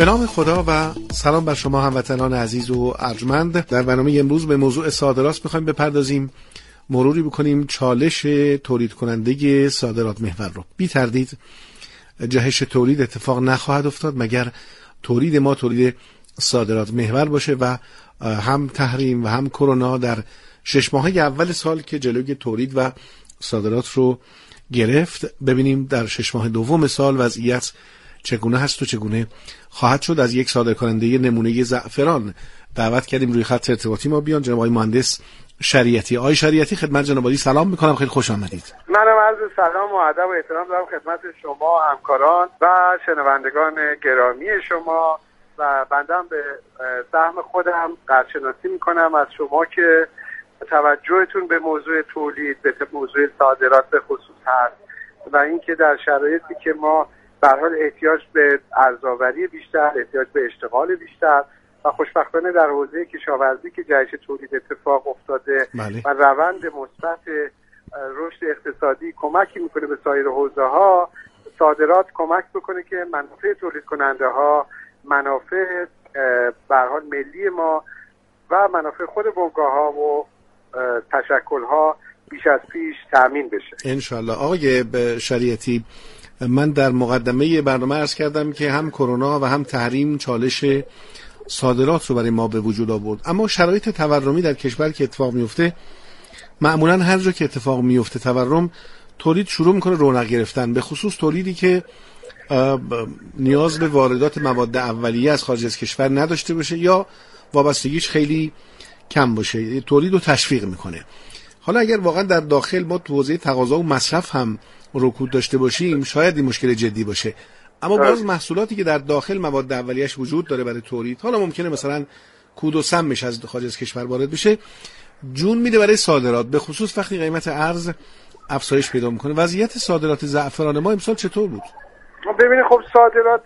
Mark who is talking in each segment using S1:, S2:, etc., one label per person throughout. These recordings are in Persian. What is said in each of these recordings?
S1: به نام خدا و سلام بر شما هموطنان عزیز و ارجمند. در برنامه امروز به موضوع صادرات می‌خوایم بپردازیم. مروری بکنیم چالش تولید کننده صادرات محور رو. بی تردید جهش تولید اتفاق نخواهد افتاد مگر تولید ما تولید صادرات محور باشه و هم تحریم و هم کرونا در شش ماه اول سال که جلوی تولید و صادرات رو گرفت. ببینیم در شش ماه دوم سال وضعیت چگونه هست و چگونه خواهد شد. از یک صادر کننده نمونه زعفران دعوت کردیم روی خط ارتباطی ما بیان. جناب مهندس شریعتی. آقای شریعتی خدمت جناب سلام می‌کنم. خیلی خوش آمدید.
S2: منم عرض سلام و ادب و احترام دارم خدمت شما همکاران و شنوندگان گرامی شما و بندم به سهم خودم قدرشناسی می‌کنم. از شما که توجهتون به موضوع تولید به موضوع صادرات به خصوص هست و اینکه در شرایطی که ما به حال احتیاج به ارزآوری بیشتر احتیاج به اشتغال بیشتر و خوشبختانه در حوزه کشاورزی که جهش تولید اتفاق افتاده
S1: بله.
S2: و روند مثبت رشد اقتصادی کمکی می‌کنه به سایر حوزه ها صادرات کمک بکنه که منافع تولید کننده ها منافع حال ملی ما و منافع خود بنگاه ها و تشکل ها بیش از پیش تامین بشه.
S1: انشالله آقای شریعتی من در مقدمه برنامه ارز کردم که هم کرونا و هم تحریم چالش صادرات رو برای ما به وجود آورد. اما شرایط تورمی در کشور که اتفاق میفته معمولا هر جا که اتفاق میفته تورم تولید شروع می‌کنه رونق گرفتن. به خصوص تولیدی که نیاز به واردات مواد اولیه از خارج از کشور نداشته باشه یا وابستگیش خیلی کم باشه. تولید رو تشویق می‌کنه. حالا اگر واقعا در داخل ما تو حوزه تقاضا و مصرف هم رکود داشته باشیم شاید این مشکل جدی باشه. اما باز محصولاتی که در داخل مواد اولیش وجود داره برای تولید حالا ممکنه مثلا کود و سمش از خارج از کشور وارد بشه جون میده برای صادرات به خصوص وقتی قیمت ارز افزایش پیدا می‌کنه. وضعیت صادرات زعفران ما امسال چطور بود؟
S2: ببینید خب صادرات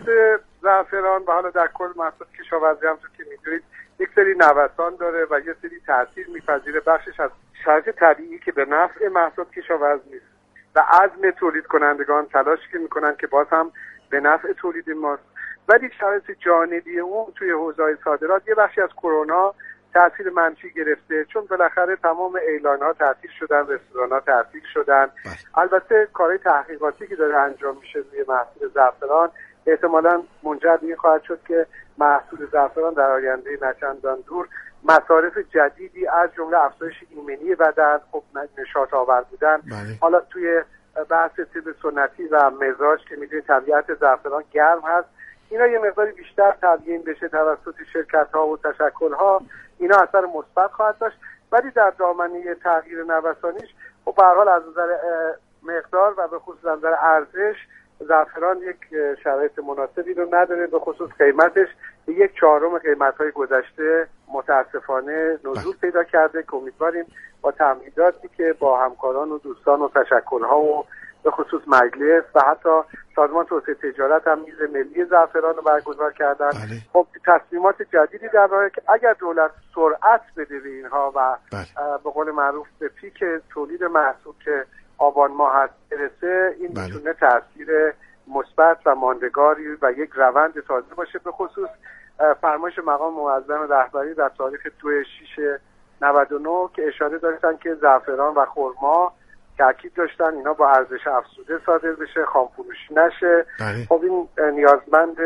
S2: زعفران و حالا در کل محصول کشاورزی هم که می‌دونید یک سری نوسان داره و یه سری تاثیر میپذیره بخشش از شرایط طبیعی که به نفع محصول کشاورزی نیست. و عزم تولید کنندگان تلاش که می‌کنن که باز هم به نفع تولید ماست. ولی شرایط جانبی اون توی حوزه صادرات یه بخشی از کرونا تاثیر منفی گرفته چون بالاخره تمام اعلان ها تعطیل شدن رستوران ها تعطیل شدن البته کارهای تحقیقاتی که داره انجام میشه روی محصول زعفران احتمالا منجر به این خواهد شد که محصول زعفران در آینده نچندان دور مصارف جدیدی از جمله افزایش ایمنی بدن خب نشاط آور بودن.
S1: بله.
S2: حالا توی بحث طب سنتی و مزاج که می‌دونی طبیعت زعفران گرم هست اینا یه مقداری بیشتر تبیین بشه توسط شرکت ها و تشکل ها اینا اثر مثبت خواهد داشت. ولی در دامنه تغییر نوسانیش خب به حال از نظر مقدار و به خصوص نظر ارزش زعفران یک شرایط مناسبی رو نداره به خصوص قیمتش یک چهارم قیمت های گذشته متاسفانه نزول پیدا کرده که امیدواریم با تمهیداتی که با همکاران و دوستان و تشکلها و به خصوص مجلس و حتی سازمان توسعه تجارت هم میز ملی زعفران رو برگزار کردن
S1: بله.
S2: خب تصمیمات جدیدی در راهه که اگر دولت سرعت بده به اینها و
S1: بله.
S2: به قول معروف به پیک تولید محصول که آبان ماه هست برسه این
S1: بله.
S2: می‌تونه تاثیر مثبت و ماندگاری و یک روند تازه باشه به خصوص فرمایش مقام معظم رهبری در تاریخ 2 6 99 که اشاره داشتن که زعفران و خرما تاکید داشتن اینا با ارزش افزوده صادر بشه خامفروشی نشه
S1: بله.
S2: خب این نیازمند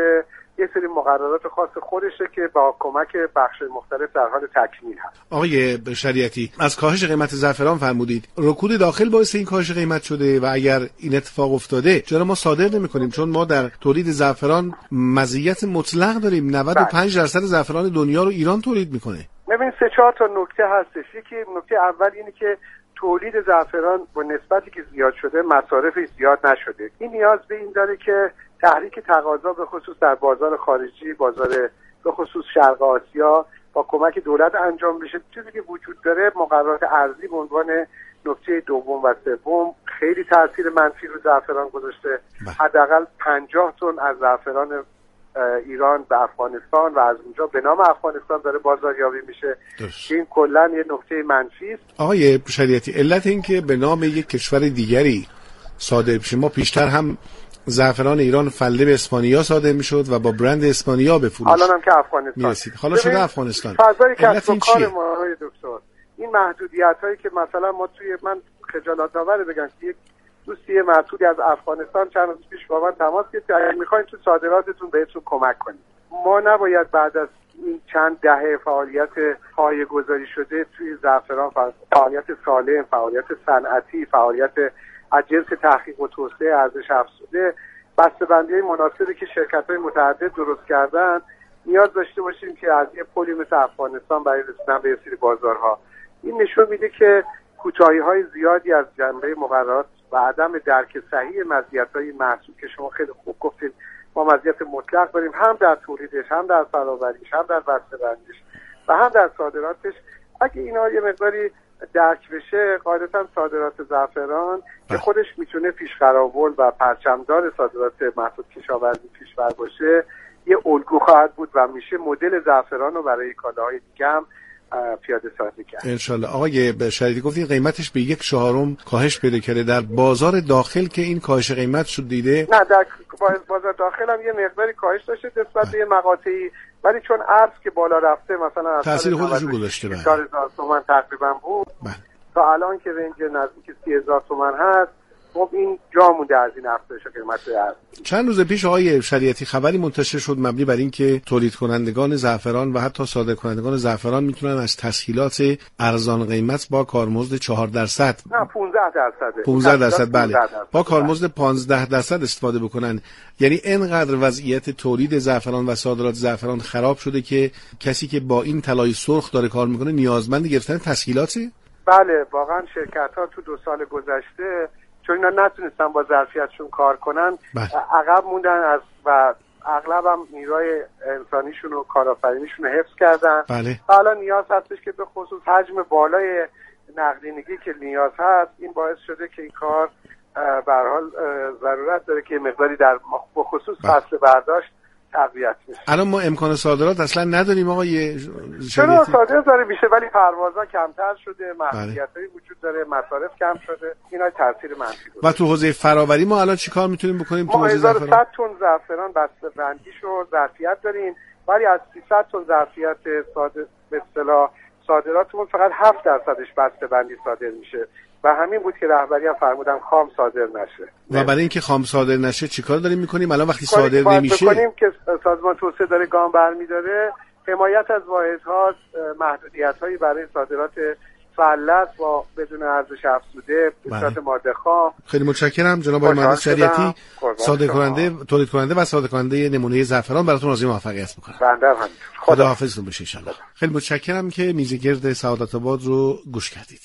S2: یه سری مقررات خاص خودشه که با کمک بخش مختلف در حال تکمیل هست.
S1: آقای شریعتی از کاهش قیمت زعفران فرمودید. رکود داخل باعث این کاهش قیمت شده و اگر این اتفاق افتاده چرا ما صادر نمی کنیم چون ما در تولید زعفران مزیت مطلق داریم. 95 درصد زعفران دنیا رو ایران تولید می‌کنه.
S2: ببین سه چهار تا نکته هستش. یکی نکته اول اینه که تولید زعفران با نسبتی که زیاد شده مصارفش زیاد نشده. این نیاز به این داره که تحریک تقاضا به خصوص در بازار خارجی بازار به خصوص شرق آسیا با کمک دولت انجام بشه. چیزی که وجود داره مقررات ارزی به عنوان نکته دوم و سوم خیلی تاثیر منفی رو زعفران گذاشته. حداقل 50 تن از زعفران ایران به افغانستان و از اونجا به نام افغانستان داره بازاریابی میشه.
S1: درست.
S2: این کلا یه نکته منفی است.
S1: آقای شریعتی علت این که به نام یک کشور دیگری صادر بشه ما پیشتر هم زعفران ایران فله به اسپانیا صادر می‌شد و با برند اسپانیا به فروش
S2: الان هم که افغانستان.
S1: می‌رسید. حالا شده افغانستان.
S2: فضای کسب و کار؟ ما دکتر این محدودیت هایی که مثلا ما توی من خجالت آوره بگم که یک دوستی یه محدودی از افغانستان چند روز پیش با من تماس گرفت که اگر می‌خواین تو صادراتتون بهتون کمک کنیم. ما نباید بعد از این چند دهه فعالیت پایه گذاری شده توی زعفران فعالیت سالم فعالیت صنعتی فعالیت از جنس تحقیق و توسعه ارزش افزوده های مناسبی که شرکت های متعدد درست کردن نیاز داشته باشیم که از یه پلی مثل افغانستان برای رسیدن به سری بازارها. این نشون میده که کوتاهی های زیادی از جنبه مقررات و عدم درک صحیح مزیت های محصول که شما خیلی خوب گفتید ما مزیت مطلق داریم هم در تولیدش هم در فرآوریش هم در بسته‌بندیش و هم در صادراتش اگه اینا یه مقداری درک بشه قاعدتا صادرات زعفران که
S1: بله.
S2: خودش می‌تونه پیشقراول و پرچمدار صادرات محصول کشاورزی کشور باشه یه الگو خواهد بود و میشه مدل زعفران رو برای کالاهای دیگه هم پیاده سازی کرد.
S1: انشالله آقای شریفی گفتین قیمتش به یک چهارم کاهش پیدا کرده. در بازار داخل که این کاهش قیمت شد دیده؟
S2: نه در باز- بازار داخل هم یه مقداری کاهش داشته نسبت به یه مقاطعی. ولی چون ارز که بالا رفته مثلا سال
S1: خودش رو
S2: 96
S1: گذاشته، بله.
S2: 4000 تومان تقریبا بود.
S1: بله.
S2: تا الان که رنج نزدیک 30000 تومان هست. خب این جا مونده از این افزایش قیمت ارز
S1: چند روز پیش آقای شریعتی خبری منتشر شد مبنی بر اینکه تولید کنندگان زعفران و حتی صادر کنندگان زعفران می‌تونن از تسهیلات ارزان قیمت با کارمزد 4 درصد
S2: نه 15 درصده
S1: 15 درصد بله.
S2: 15 درصد.
S1: با کارمزد 15 درصد استفاده بکنن. یعنی انقدر وضعیت تولید زعفران و صادرات زعفران خراب شده که کسی که با این طلای سرخ داره کار می‌کنه نیازمند گرفتن تسهیلاته؟
S2: بله واقعا شرکت ها تو دو سال گذشته چون اینا نتونستن با ظرفیتشون کار کنن
S1: بله.
S2: عقب موندن از و اغلب هم نیروی انسانیشون و کارآفرینیشون رو حفظ کردن
S1: بله
S2: و الان نیاز هستش که به خصوص حجم بالای نقدینگی که نیاز هست این باعث شده که این کار به حال ضرورت داره که مقداری در به خصوص
S1: بله.
S2: فصل برداشت تقویت بشه
S1: الان ما امکان صادرات اصلا نداریم آقای
S2: چرا
S1: شریعتی
S2: صادر داره میشه؟ ولی پروازها کمتر شده محدودیت وجود داره مصارف کم شده اینا تاثیر منفی
S1: و
S2: داره
S1: تو حوزه فراوری ما الان چیکار می‌تونیم بکنیم تو
S2: ما
S1: حوزه زعفران؟
S2: 1100 تن زعفران بسته بندیش و ظرفیت داریم ولی از 300 تن ظرفیت صادر به اصطلاح صادراتمون فقط 7 درصدش بسته بندی صادر میشه. و همین بود که رهبری هم فرمودن خام صادر نشه.
S1: و برای اینکه خام صادر نشه چیکار داریم می‌کنیم؟ الان وقتی صادر نمیشه
S2: بکنیم که سازمان توسعه داره گام برمیداره. حمایت از واحدها محدودیت هایی برای صادرات فلت با بدون ارزش افزوده به
S1: بله.
S2: صورت ماده خام.
S1: خیلی متشکرم. جناب آقای مهندس شریعتی صادر. کننده تولید کننده و صادر کننده نمونه زعفران براتون آرزوی موفقیت می‌کنم.
S2: بنده هم همینطور.
S1: خدا حافظتون بشه انشالله خیلی متشکرم که میزگرد سعادت آباد رو گوش کردید.